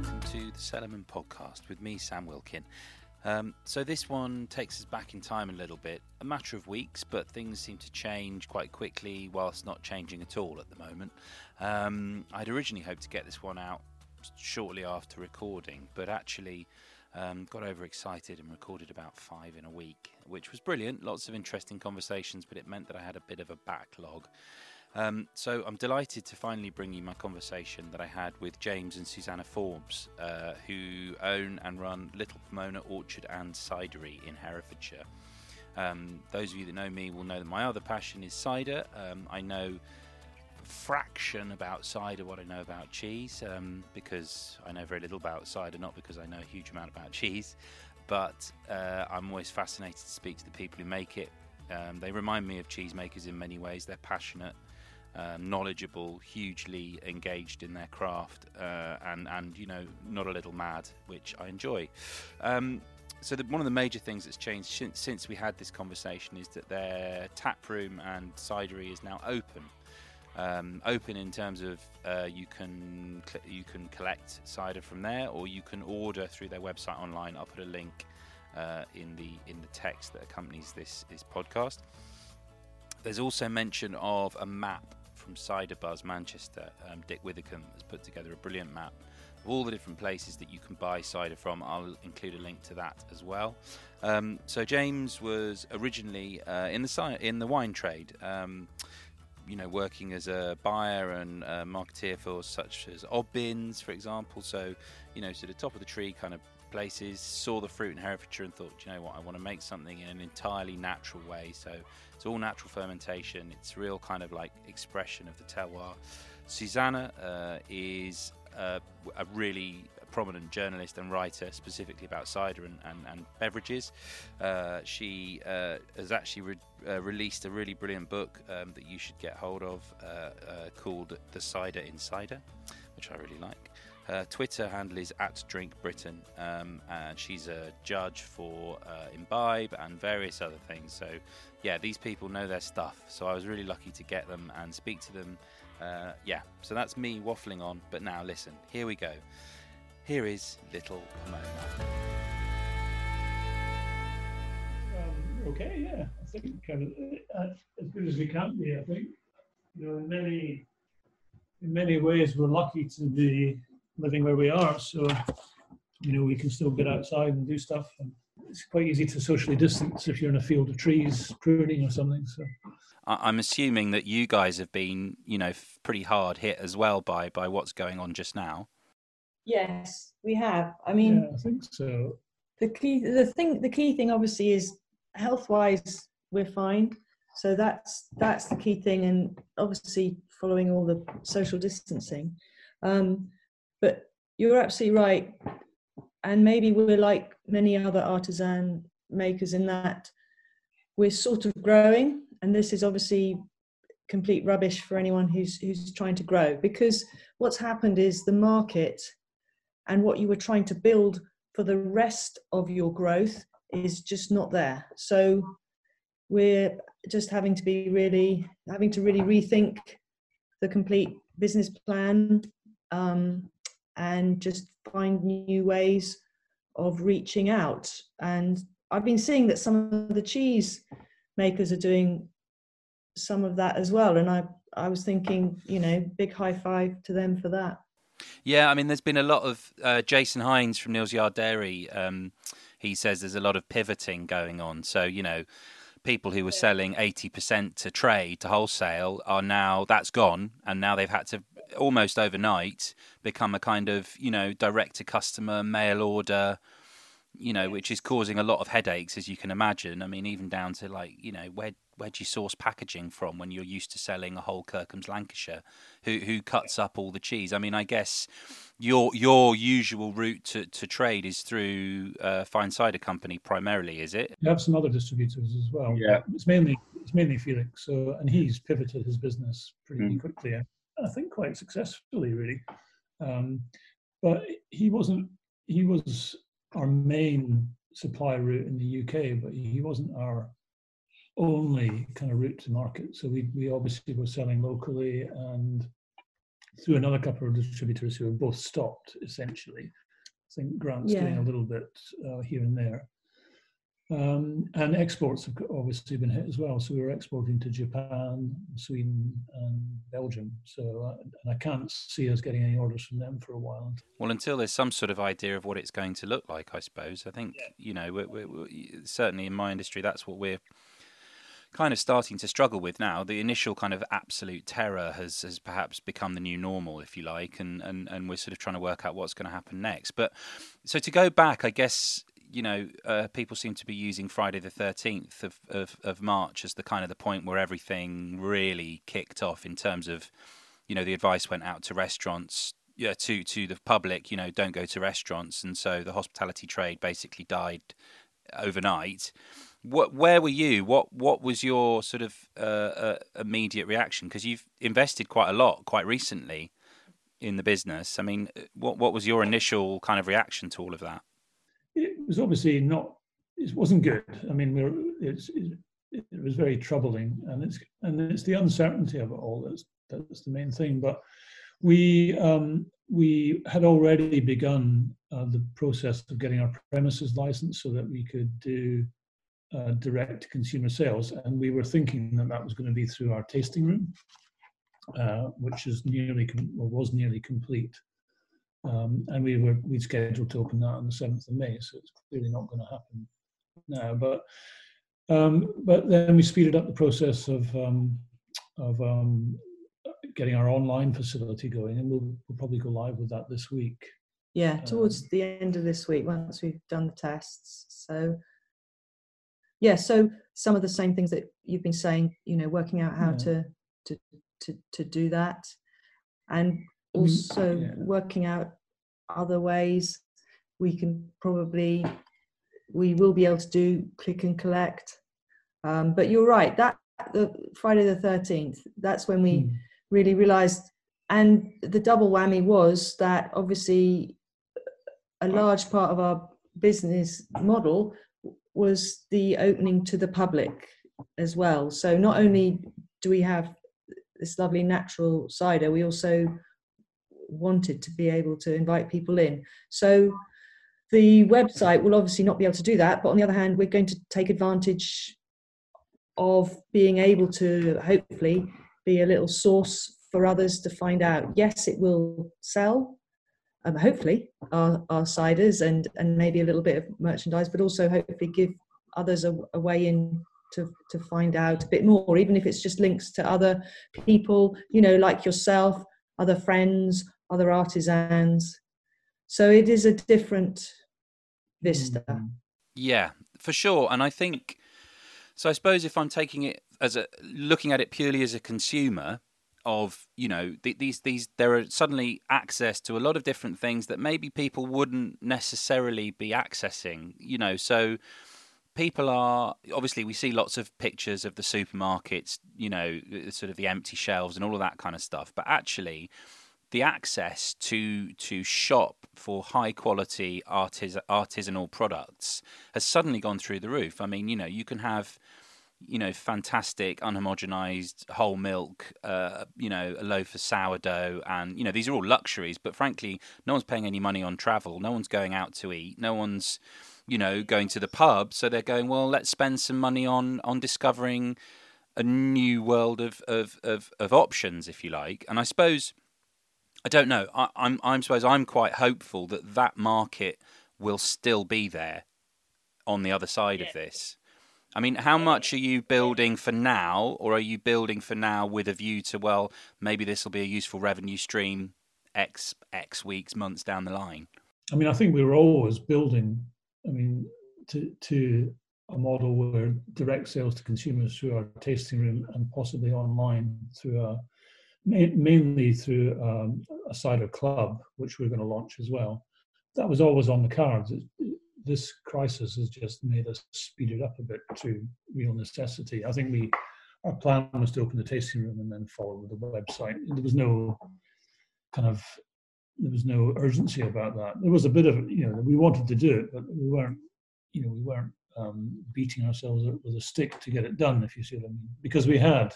welcome to the Cellarman podcast with me, Sam Wilkin. Um, so, this one takes us back in time a little bit, a matter of weeks, but things seem to change quite quickly whilst not changing at all at the moment. Um, I'd originally hoped to get this one out shortly after recording, but actually um, got overexcited and recorded about five in a week, which was brilliant. Lots of interesting conversations, but it meant that I had a bit of a backlog. Um, so I'm delighted to finally bring you my conversation that I had with James and Susanna Forbes, uh, who own and run Little Pomona Orchard and Cidery in Herefordshire. Um, those of you that know me will know that my other passion is cider. Um, I know fraction about cider what I know about cheese um, because I know very little about cider, not because I know a huge amount about cheese. But uh, I'm always fascinated to speak to the people who make it. Um, they remind me of cheesemakers in many ways. They're passionate, um, knowledgeable, hugely engaged in their craft, uh, and and you know not a little mad, which I enjoy. Um, so the, one of the major things that's changed since, since we had this conversation is that their tap room and cidery is now open. Um, open in terms of uh, you can cl- you can collect cider from there, or you can order through their website online. I'll put a link uh, in the in the text that accompanies this this podcast. There's also mention of a map from Cider Buzz Manchester. Um, Dick Withecombe has put together a brilliant map of all the different places that you can buy cider from. I'll include a link to that as well. Um, so James was originally uh, in the in the wine trade. Um, you know, working as a buyer and a marketeer for such as Oddbins, for example. So, you know, to the top of the tree kind of places, saw the fruit in Herefordshire and thought, you know what, I want to make something in an entirely natural way. So it's all natural fermentation. It's real kind of like expression of the terroir. Susanna uh, is a, a really prominent journalist and writer specifically about cider and, and, and beverages. Uh, she uh, has actually re- uh, released a really brilliant book um, that you should get hold of uh, uh, called The Cider Insider, which I really like. Her Twitter handle is at Drink Britain, um, and she's a judge for uh, Imbibe and various other things. So, yeah, these people know their stuff. So I was really lucky to get them and speak to them. Uh, yeah, so that's me waffling on. But now, listen, here we go. Here is Little Pomona. Um, okay, yeah, I think kind of uh, as good as we can be. I think you know, in many in many ways, we're lucky to be living where we are. So, you know, we can still get outside and do stuff. And it's quite easy to socially distance if you're in a field of trees pruning or something. So, I'm assuming that you guys have been, you know, pretty hard hit as well by by what's going on just now. Yes, we have. I mean, yeah, I think so. The key, the thing, the key thing, obviously, is health-wise, we're fine. So that's that's the key thing, and obviously following all the social distancing. Um, but you're absolutely right. And maybe we're like many other artisan makers in that we're sort of growing. And this is obviously complete rubbish for anyone who's who's trying to grow because what's happened is the market and what you were trying to build for the rest of your growth is just not there. So we're just having to be really having to really rethink the complete business plan um, and just find new ways of reaching out. And I've been seeing that some of the cheese makers are doing some of that as well. And I, I was thinking, you know, big high five to them for that. Yeah, I mean, there's been a lot of uh, Jason Hinds from Neal's Yard Dairy. Um, he says there's a lot of pivoting going on. So, you know, people who were selling 80% to trade to wholesale are now that's gone and now they've had to almost overnight become a kind of you know direct to customer mail order you know which is causing a lot of headaches as you can imagine i mean even down to like you know where where do you source packaging from when you're used to selling a whole Kirkham's Lancashire? Who who cuts up all the cheese? I mean, I guess your your usual route to, to trade is through uh, Fine Cider Company primarily, is it? You have some other distributors as well. Yeah, it's mainly it's mainly Felix. So and he's pivoted his business pretty mm. quickly. I think quite successfully, really. Um, but he wasn't. He was our main supply route in the UK, but he wasn't our only kind of route to market. So we we obviously were selling locally and through another couple of distributors who have both stopped essentially. I think Grant's yeah. doing a little bit uh, here and there. Um, and exports have obviously been hit as well. So we were exporting to Japan, Sweden, and Belgium. So uh, and I can't see us getting any orders from them for a while. Well, until there's some sort of idea of what it's going to look like, I suppose. I think yeah. you know, we're, we're, we're, certainly in my industry, that's what we're kind of starting to struggle with now. The initial kind of absolute terror has has perhaps become the new normal, if you like, and and and we're sort of trying to work out what's going to happen next. But so to go back, I guess you know uh, people seem to be using Friday the thirteenth of, of of March as the kind of the point where everything really kicked off in terms of you know the advice went out to restaurants yeah, to to the public, you know, don't go to restaurants, and so the hospitality trade basically died overnight. What, where were you? What, what was your sort of uh, uh, immediate reaction? Because you've invested quite a lot quite recently in the business. I mean, what, what was your initial kind of reaction to all of that? It was obviously not. It wasn't good. I mean, we it's, it, it was very troubling, and it's and it's the uncertainty of it all that's that's the main thing. But we um, we had already begun uh, the process of getting our premises license so that we could do uh, direct consumer sales, and we were thinking that that was going to be through our tasting room, uh, which is nearly or was nearly complete. Um, and we were we scheduled to open that on the seventh of May, so it's clearly not going to happen now. But um, but then we speeded up the process of um, of um, getting our online facility going, and we'll, we'll probably go live with that this week. Yeah, towards um, the end of this week, once we've done the tests. So yeah so some of the same things that you've been saying you know working out how yeah. to, to to to do that and mm-hmm. also yeah. working out other ways we can probably we will be able to do click and collect um, but you're right that the friday the 13th that's when we mm. really realized and the double whammy was that obviously a large part of our business model was the opening to the public as well. So not only do we have this lovely natural cider, we also wanted to be able to invite people in. So the website will obviously not be able to do that, but on the other hand, we're going to take advantage of being able to hopefully be a little source for others to find out. Yes, it will sell, um, hopefully our, our ciders and and maybe a little bit of merchandise but also hopefully give others a, a, way in to to find out a bit more even if it's just links to other people you know like yourself other friends other artisans. So it is a different vista. Mm-hmm. yeah for sure. And i think so i suppose if i'm taking it as a looking at it purely as a consumer of you know these these there are suddenly access to a lot of different things that maybe people wouldn't necessarily be accessing you know. So people are obviously we see lots of pictures of the supermarkets you know sort of the empty shelves and all of that kind of stuff but actually the access to to shop for high quality artis- artisanal products has suddenly gone through the roof. I mean you know you can have you know, fantastic unhomogenized whole milk, uh, you know, a loaf of sourdough, and you know, these are all luxuries. But frankly, no one's paying any money on travel. No one's going out to eat. No one's, you know, going to the pub. So they're going, well, let's spend some money on on discovering a new world of of of, of options, if you like. And I suppose, I don't know. I, I'm I'm suppose I'm quite hopeful that that market will still be there on the other side yeah. of this I mean, how much are you building for now, or are you building for now with a view to well, maybe this will be a useful revenue stream x x weeks, months down the line? I mean, I think we were always building. I mean, to to a model where direct sales to consumers through our tasting room and possibly online through a mainly through um, a cider club, which we're going to launch as well. That was always on the cards. It, this crisis has just made us speed it up a bit to real necessity. I think we our plan was to open the tasting room and then follow with the website. There was no kind of there was no urgency about that. There was a bit of you know we wanted to do it, but we weren't you know we weren't um, beating ourselves with a stick to get it done. If you see what I mean, because we had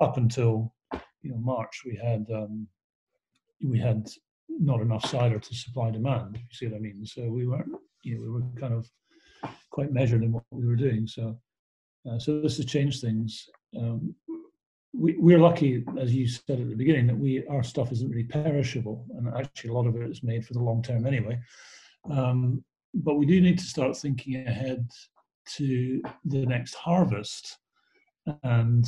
up until you know March we had um, we had not enough cider to supply demand. If you see what I mean? So we weren't, you know, we were kind of quite measured in what we were doing. So, uh, so this has changed things. Um, we, we're lucky, as you said at the beginning, that we our stuff isn't really perishable, and actually a lot of it is made for the long term anyway. Um, but we do need to start thinking ahead to the next harvest and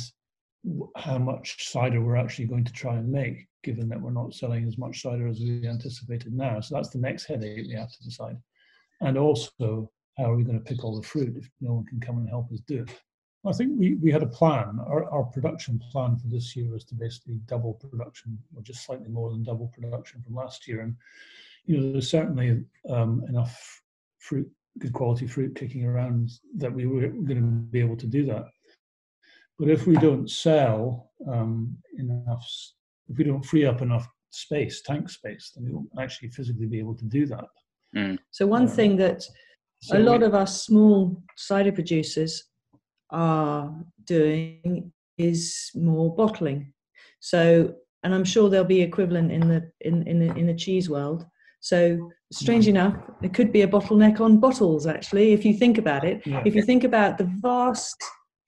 how much cider we're actually going to try and make, given that we're not selling as much cider as we anticipated now. So that's the next headache we have to decide. And also, how are we going to pick all the fruit if no one can come and help us do it? I think we, we had a plan. Our, our production plan for this year was to basically double production, or just slightly more than double production from last year. And you know, there's certainly um, enough fruit, good quality fruit kicking around that we were going to be able to do that. But if we don't sell um, enough, if we don't free up enough space, tank space, then we won't actually physically be able to do that. Mm. So one thing that so a lot we, of us small cider producers are doing is more bottling. So, and I'm sure there'll be equivalent in the in in the, in the cheese world. So, strange enough, it could be a bottleneck on bottles. Actually, if you think about it, yeah. if you think about the vast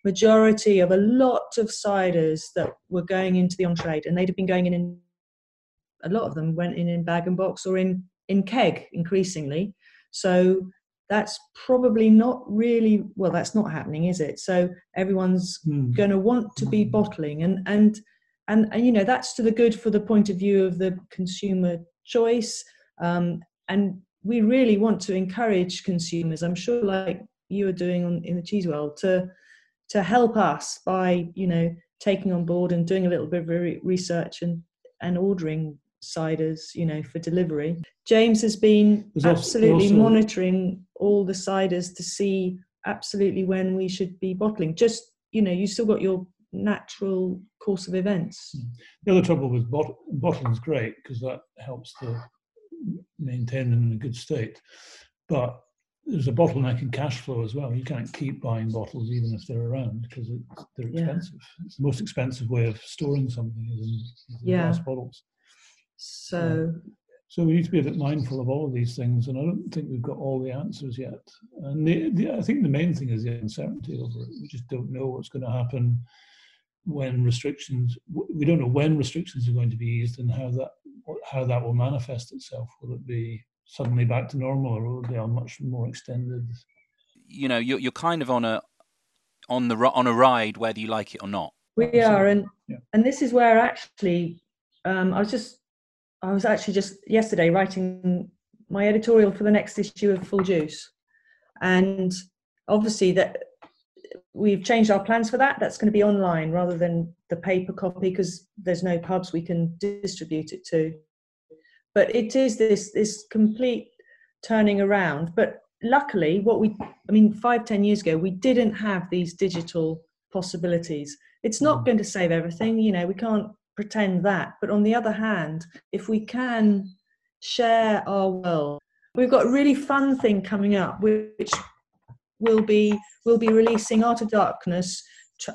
majority of a lot of ciders that were going into the on trade, and they'd have been going in in a lot of them went in in bag and box or in in keg increasingly. So that's probably not really well that's not happening is it so everyone's mm. going to want to be bottling and and and and you know that's to the good for the point of view of the consumer choice um, and we really want to encourage consumers i'm sure like you are doing on in the cheese world to to help us by you know taking on board and doing a little bit of research and and ordering ciders, you know, for delivery. James has been There's absolutely also, monitoring all the ciders to see absolutely when we should be bottling. Just, you know, you still got your natural course of events. Hmm. The other trouble with bot- bottling is great because that helps to maintain them in a good state. But there's a bottleneck in cash flow as well. You can't keep buying bottles even if they're around because they're expensive. Yeah. It's the most expensive way of storing something is in, is in yeah. glass bottles. So, so we need to be a bit mindful of all of these things, and I don't think we've got all the answers yet. And the, the, I think the main thing is the uncertainty over it. We just don't know what's going to happen when restrictions. We don't know when restrictions are going to be eased and how that how that will manifest itself. Will it be suddenly back to normal, or will it be a much more extended? You know, you're, you're kind of on a on the on a ride, whether you like it or not. We are, and yeah. and this is where actually um, I was just I was actually just yesterday writing my editorial for the next issue of Full Juice, and obviously that we've changed our plans for that. That's going to be online rather than the paper copy because there's no pubs we can distribute it to. But it is this this complete turning around. But luckily, what we I mean, five ten years ago, we didn't have these digital possibilities. It's not mm. going to save everything. You know, we can't pretend that. But on the other hand, if we can share our world, we've got a really fun thing coming up, which will be we'll be releasing Art of Darkness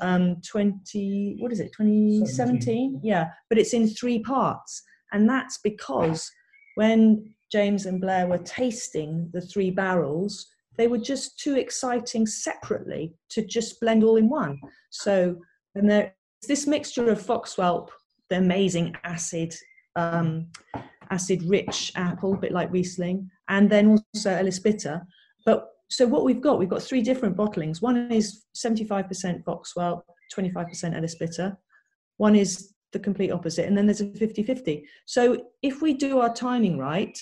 um 20 what is it 2017 yeah but it's in three parts and that's because when james and blair were tasting the three barrels they were just too exciting separately to just blend all in one so and there's this mixture of foxwhelp the amazing acid um, acid rich apple, a bit like Riesling, and then also Ellis Bitter. But so what we've got, we've got three different bottlings. One is 75% Foxwhelp, 25% Ellis Bitter. One is the complete opposite, and then there's a 50-50. So if we do our timing right,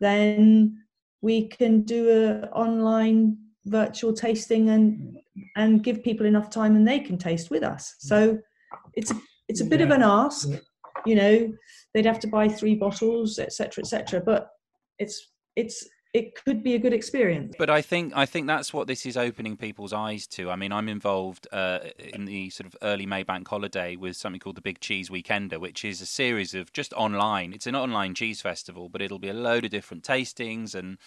then we can do a online virtual tasting and and give people enough time and they can taste with us. So it's it's a bit yeah. of an ask, you know. They'd have to buy three bottles, etc., etc. But it's it's it could be a good experience. But I think I think that's what this is opening people's eyes to. I mean, I'm involved uh, in the sort of early May bank holiday with something called the Big Cheese Weekender, which is a series of just online. It's an online cheese festival, but it'll be a load of different tastings and.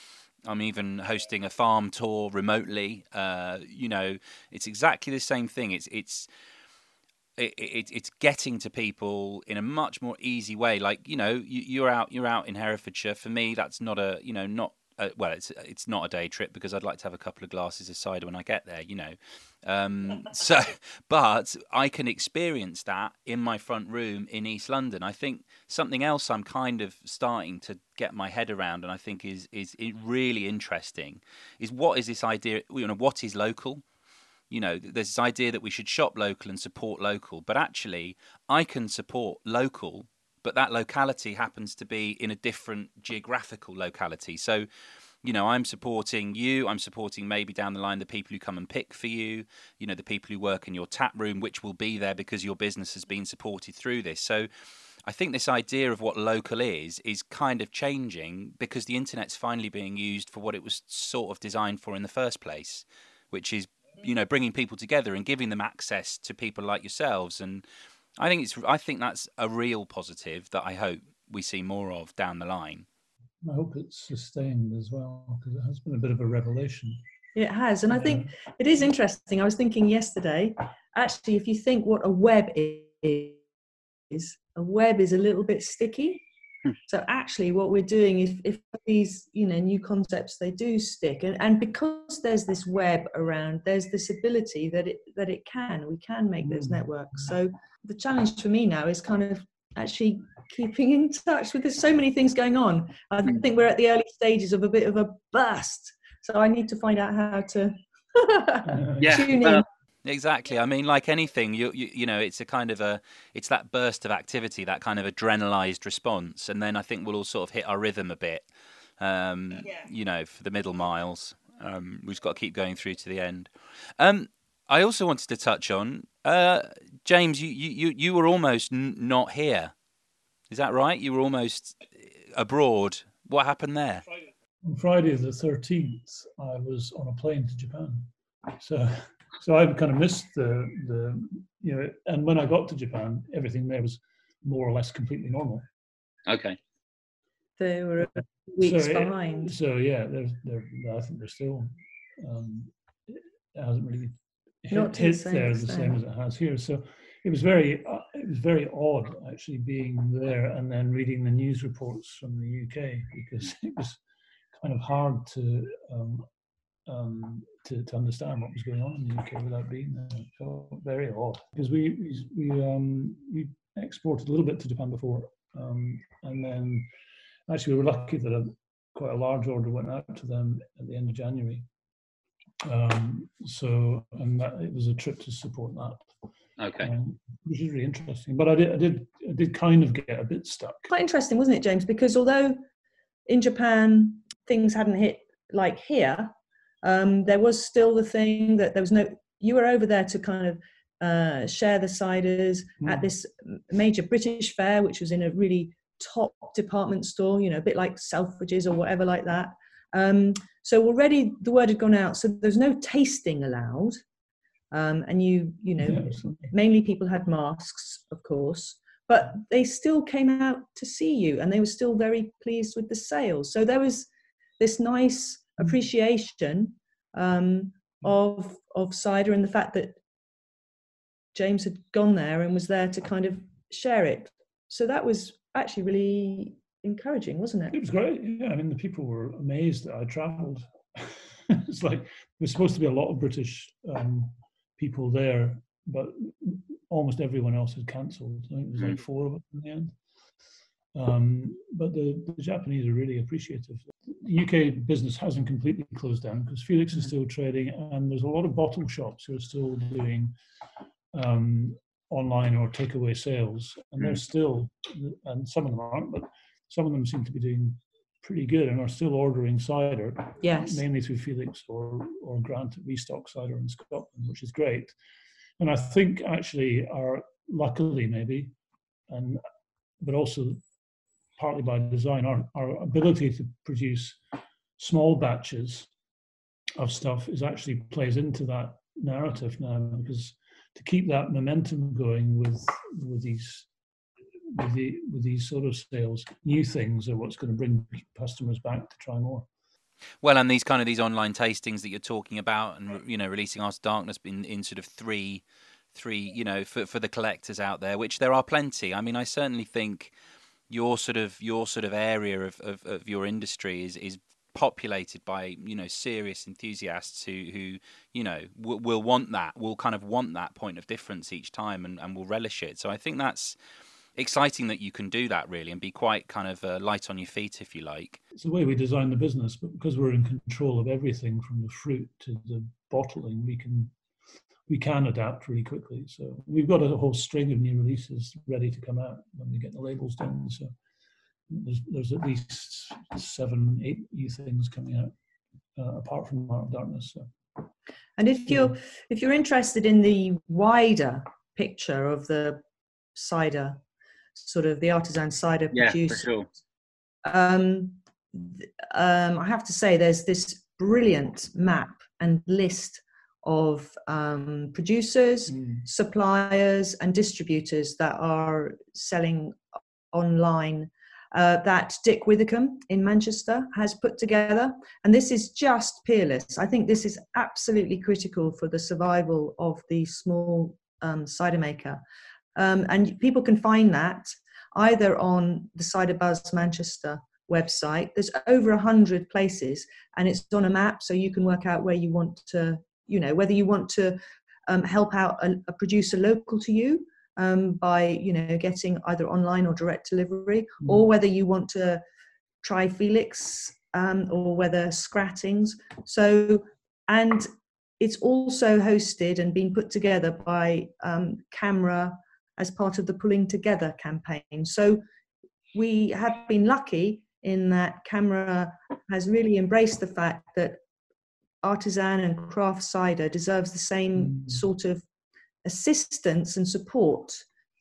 I'm even hosting a farm tour remotely. Uh, you know, it's exactly the same thing. It's it's it, it, it's getting to people in a much more easy way. Like you know, you, you're out you're out in Herefordshire. For me, that's not a you know not uh, well, it's it's not a day trip because I'd like to have a couple of glasses of cider when I get there, you know. Um, so, but I can experience that in my front room in East London. I think something else I'm kind of starting to get my head around, and I think is is really interesting, is what is this idea? You know, what is local? You know, there's this idea that we should shop local and support local, but actually, I can support local but that locality happens to be in a different geographical locality. So, you know, I'm supporting you. I'm supporting maybe down the line the people who come and pick for you. You know, the people who work in your tap room, which will be there because your business has been supported through this. So, I think this idea of what local is is kind of changing because the internet's finally being used for what it was sort of designed for in the first place, which is you know bringing people together and giving them access to people like yourselves and I think it's. I think that's a real positive that I hope we see more of down the line. I hope it's sustained as well because it has been a bit of a revelation. It has, and I think it is interesting. I was thinking yesterday, actually, if you think what a web is, a web is a little bit sticky. Hmm. So actually, what we're doing is, if these you know new concepts they do stick, and, and because there's this web around, there's this ability that it that it can we can make those hmm. networks. So the challenge for me now is kind of actually keeping in touch with there's so many things going on. I hmm. think we're at the early stages of a bit of a burst. So I need to find out how to yeah. tune in. Exactly. I mean, like anything, you, you you know, it's a kind of a it's that burst of activity, that kind of adrenalized response, and then I think we'll all sort of hit our rhythm a bit. Um, yeah. You know, for the middle miles, um, we've just got to keep going through to the end. Um, I also wanted to touch on uh, James. You, you you were almost n- not here. Is that right? You were almost abroad. What happened there? On Friday the thirteenth, I was on a plane to Japan. So so I kind of missed the the you know. And when I got to Japan, everything there was more or less completely normal. Okay. They were weeks so, behind. So yeah, they're, they're, I think they're still. Um, it hasn't really hit, hit the there the same as it has here. So it was very uh, it was very odd actually being there and then reading the news reports from the UK because it was kind of hard to um, um, to, to understand what was going on in the UK without being there. It felt very odd because we we um, we exported a little bit to Japan before, um, and then actually we were lucky that a, quite a large order went out to them at the end of January. Um, so, and that it was a trip to support that. Okay. Um, which is really interesting. But I did, I did, I did kind of get a bit stuck. Quite interesting, wasn't it, James? Because although in Japan things hadn't hit like here, um, there was still the thing that there was no. You were over there to kind of uh, share the ciders mm. at this major British fair, which was in a really top department store, you know, a bit like Selfridges or whatever like that. Um, so already the word had gone out. So there's no tasting allowed. Um, and you, you know, yeah, mainly people had masks, of course, but they still came out to see you and they were still very pleased with the sales. So there was this nice. Appreciation um, of, of cider and the fact that James had gone there and was there to kind of share it. So that was actually really encouraging, wasn't it? It was great. Yeah, I mean, the people were amazed that I travelled. it's like there's supposed to be a lot of British um, people there, but almost everyone else had cancelled. I think it was like hmm. four of us in the end. Um, but the, the, Japanese are really appreciative. The UK business hasn't completely closed down because Felix is hmm. still trading, and there's a lot of bottle shops who are still doing um, online or takeaway sales, and they're hmm. still, and some of them aren't, but some of them seem to be doing pretty good and are still ordering cider. Yes. Mainly through Felix or or Grant Restock Cider in Scotland, which is great. And I think actually our luckily maybe, and but also partly by design, our, our ability to produce small batches of stuff is actually plays into that narrative now because to keep that momentum going with with these with, the, with these sort of sales, new things are what's going to bring customers back to try more. Well, and these kind of these online tastings that you're talking about, and you know, releasing After Darkness in, in sort of three three, you know, for for the collectors out there, which there are plenty. I mean, I certainly think your sort of your sort of area of, of, of your industry is is populated by you know serious enthusiasts who who you know will, will want that will kind of want that point of difference each time and, and will relish it. So i think that's exciting that you can do that really and be quite kind of uh, light on your feet if you like. It's the way we design the business but because we're in control of everything from the fruit to the bottling we can we can adapt really quickly so we've got a whole string of new releases ready to come out when we get the labels done so there's, there's at least seven, eight new things coming out uh, apart from Heart of Darkness. So. And if you're if you're interested in the wider picture of the cider, sort of the artisan cider yeah, producer, sure. um, um, I have to say there's this brilliant map and list of um, producers, mm. suppliers, and distributors that are selling online uh, that Dick Withecombe in Manchester has put together. And this is just peerless. I think this is absolutely critical for the survival of the small um, cider maker. Um, and people can find that either on the Cider Buzz Manchester website. There's over a hundred places, and it's on a map, so you can work out where you want to, you know, whether you want to um, help out a, a, producer local to you, um, by you know getting either online or direct delivery, mm. or whether you want to try Felix um, or whether Scrattings. So and it's also hosted and been put together by um, CAMRA as part of the Pulling Together campaign. So we have been lucky in that CAMRA has really embraced the fact that artisan and craft cider deserves the same mm. sort of assistance and support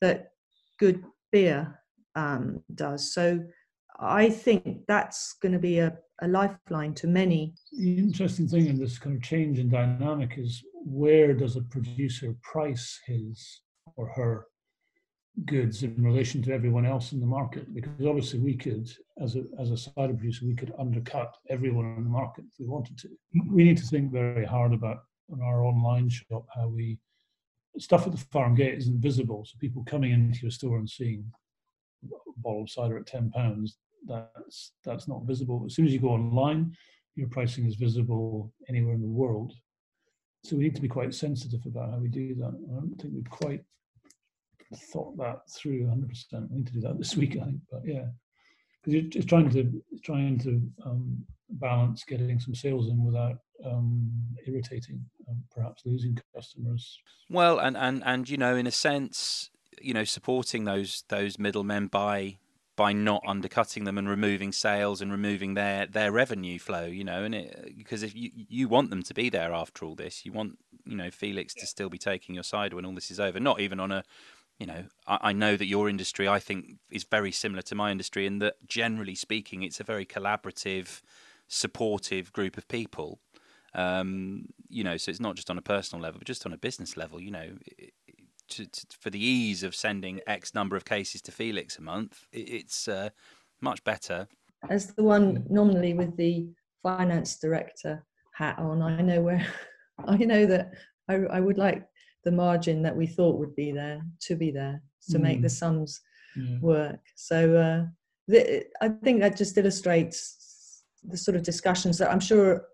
that good beer um, does. So I think that's going to be a, a lifeline to many. The interesting thing in this kind of change in dynamic is where does a producer price his or her goods in relation to everyone else in the market because obviously we could as a as a cider producer we could undercut everyone in the market if we wanted to we need to think very hard about on our online shop how we stuff at the farm gate isn't visible. So people coming into your store and seeing a bottle of cider at ten pounds, that's that's not visible. As soon as you go online, your pricing is visible anywhere in the world. So we need to be quite sensitive about how we do that. I don't think we've quite thought that through 100%. We need to do that this week, I think. But yeah, because you're just trying to trying to um, balance getting some sales in without um, irritating, um, perhaps losing customers. Well, and, and and you know, in a sense, you know, supporting those those middlemen by by not undercutting them and removing sales and removing their their revenue flow you know and it because if you you want them to be there after all this you want you know Felix to still be taking your side when all this is over not even on a you know I, I know that your industry I think is very similar to my industry in that generally speaking it's a very collaborative supportive group of people um, you know, so it's not just on a personal level, but just on a business level. You know, to, to, for the ease of sending X number of cases to Felix a month, it, it's uh, much better. As the one nominally with the finance director hat on, I know where I know that I, I would like the margin that we thought would be there to be there to mm. make the sums yeah. work. So uh, the, I think that just illustrates the sort of discussions that I'm sure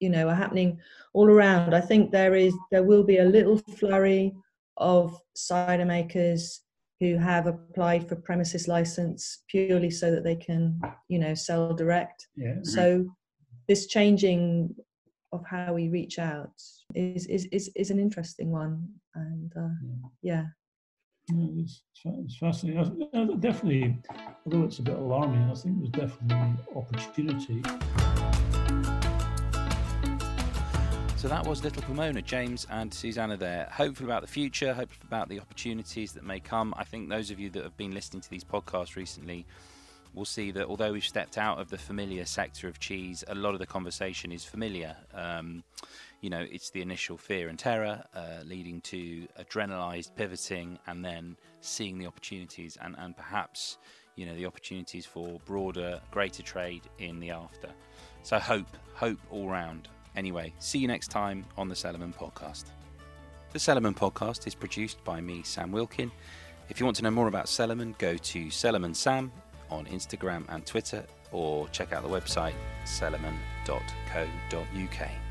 you know are happening all around i think there is there will be a little flurry of cider makers who have applied for premises license purely so that they can you know sell direct yeah. so this changing of how we reach out is is is, is an interesting one and uh, yeah, yeah. it's, it's fascinating. Definitely, although it's a bit alarming, I think there's definitely opportunity. So that was Little Pomona, James and Susanna there. Hopeful about the future, hopeful about the opportunities that may come. I think those of you that have been listening to these podcasts recently We'll see that although we've stepped out of the familiar sector of cheese, a lot of the conversation is familiar. Um, you know, it's the initial fear and terror uh, leading to adrenalized pivoting and then seeing the opportunities and, and perhaps, you know, the opportunities for broader, greater trade in the after. So hope, hope all round. Anyway, see you next time on the Cellarman Podcast. The Cellarman Podcast is produced by me, Sam Wilkin. If you want to know more about Cellarman, go to Cellarman Sam on Instagram and Twitter, or check out the website, Cellarman.co.uk.